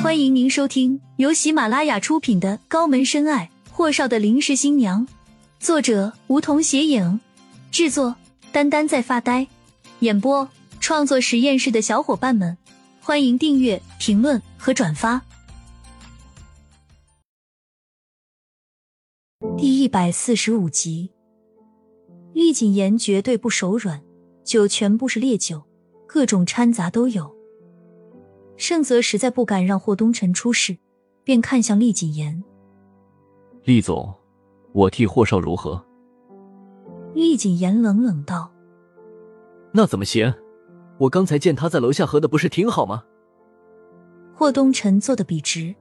欢迎您收听由喜马拉雅出品的《高门深爱：霍少的临时新娘》，作者梧桐斜影，制作丹丹在发呆，演播创作实验室的小伙伴们，欢迎订阅、评论和转发。第一百四十五集，厉谨言绝对不手软，酒全部是烈酒，各种掺杂都有。盛泽实在不敢让霍东辰出事，便看向厉谨言：“厉总，我替霍少如何？”厉谨言冷冷道：“那怎么行？我刚才见他在楼下喝的不是挺好吗？”霍东辰坐得笔直：“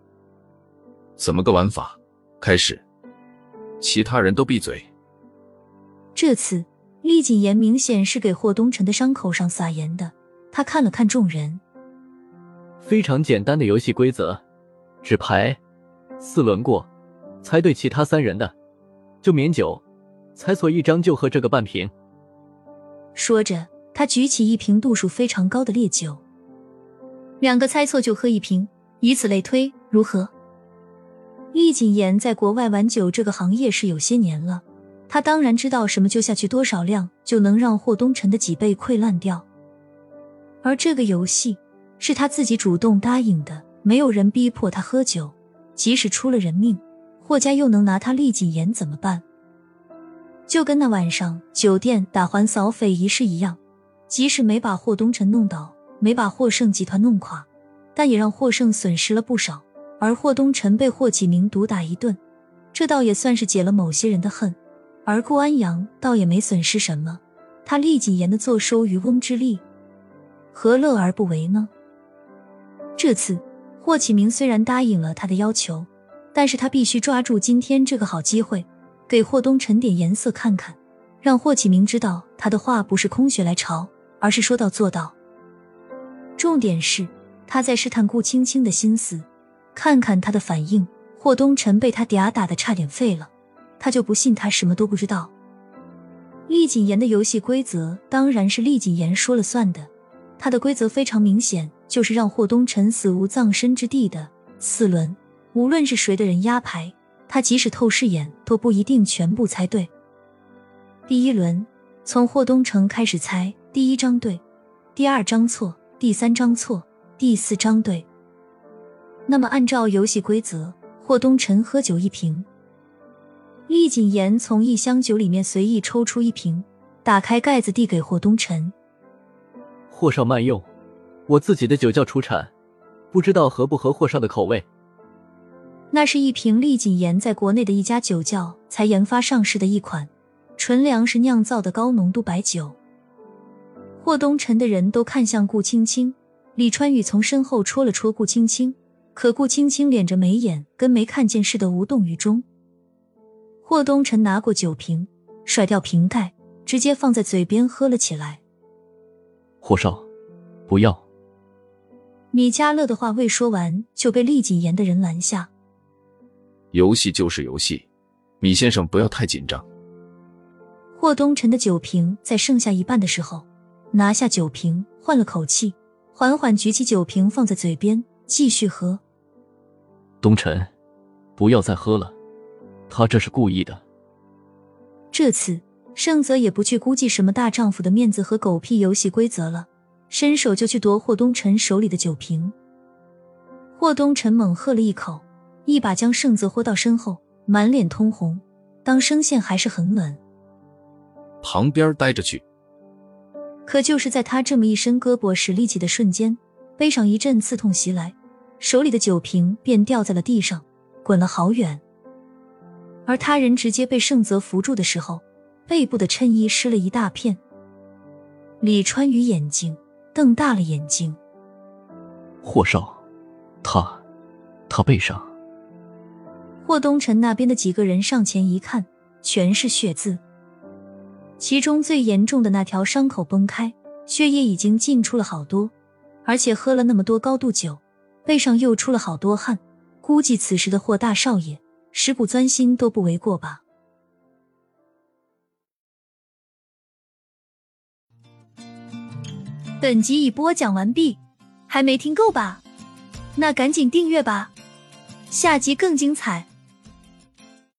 怎么个玩法？开始，其他人都闭嘴。”这次厉谨言明显是给霍东辰的伤口上撒盐的。他看了看众人。非常简单的游戏规则，纸牌，四轮过，猜对其他三人的就免酒，猜错一张就喝这个半瓶。说着，他举起一瓶度数非常高的烈酒，两个猜错就喝一瓶，以此类推，如何？厉谨言在国外玩酒这个行业是有些年了，他当然知道什么就下去多少量就能让霍东辰的脊背溃烂掉，而这个游戏。是他自己主动答应的，没有人逼迫他喝酒。即使出了人命，霍家又能拿他厉谨言怎么办？就跟那晚上酒店打环扫匪一事一样，即使没把霍东辰弄倒，没把霍盛集团弄垮，但也让霍盛损失了不少。而霍东辰被霍启明毒打一顿，这倒也算是解了某些人的恨。而顾安阳倒也没损失什么，他厉谨言的坐收渔翁之利，何乐而不为呢？这次，霍启明虽然答应了他的要求，但是他必须抓住今天这个好机会，给霍东辰点颜色看看，让霍启明知道他的话不是空穴来潮，而是说到做到。重点是他在试探顾青青的心思，看看他的反应。霍东辰被他嗲打的差点废了，他就不信他什么都不知道。厉谨言的游戏规则当然是厉谨言说了算的，他的规则非常明显。就是让霍东辰死无葬身之地的四轮，无论是谁的人压牌，他即使透视眼都不一定全部猜对。第一轮从霍东城开始猜，第一张对，第二张错，第三张错，第四张对。那么按照游戏规则，霍东辰喝酒一瓶。厉谨言从一箱酒里面随意抽出一瓶，打开盖子递给霍东辰。霍少慢用。我自己的酒窖出产，不知道合不合霍少的口味。那是一瓶厉谨言在国内的一家酒窖才研发上市的一款纯粮食酿造的高浓度白酒。霍东辰的人都看向顾青青，李川宇从身后戳了戳顾青青，可顾青青敛着眉眼，跟没看见似的无动于衷。霍东辰拿过酒瓶，甩掉瓶盖，直接放在嘴边喝了起来。霍少，不要。米迦勒的话未说完，就被厉谨言的人拦下。游戏就是游戏，米先生不要太紧张。霍东辰的酒瓶在剩下一半的时候，拿下酒瓶，换了口气，缓缓举起酒瓶放在嘴边，继续喝。东辰，不要再喝了，他这是故意的。这次盛泽也不去估计什么大丈夫的面子和狗屁游戏规则了。伸手就去夺霍东辰手里的酒瓶，霍东辰猛喝了一口，一把将盛泽豁到身后，满脸通红。当声线还是很稳，旁边待着去。可就是在他这么一伸胳膊使力气的瞬间，背上一阵刺痛袭来，手里的酒瓶便掉在了地上，滚了好远。而他人直接被盛泽扶住的时候，背部的衬衣湿了一大片。李川宇眼睛。瞪大了眼睛，霍少，他，他背上。霍东辰那边的几个人上前一看，全是血渍，其中最严重的那条伤口崩开，血液已经浸出了好多，而且喝了那么多高度酒，背上又出了好多汗，估计此时的霍大少爷食骨钻心都不为过吧。本集已播讲完毕，还没听够吧？那赶紧订阅吧，下集更精彩。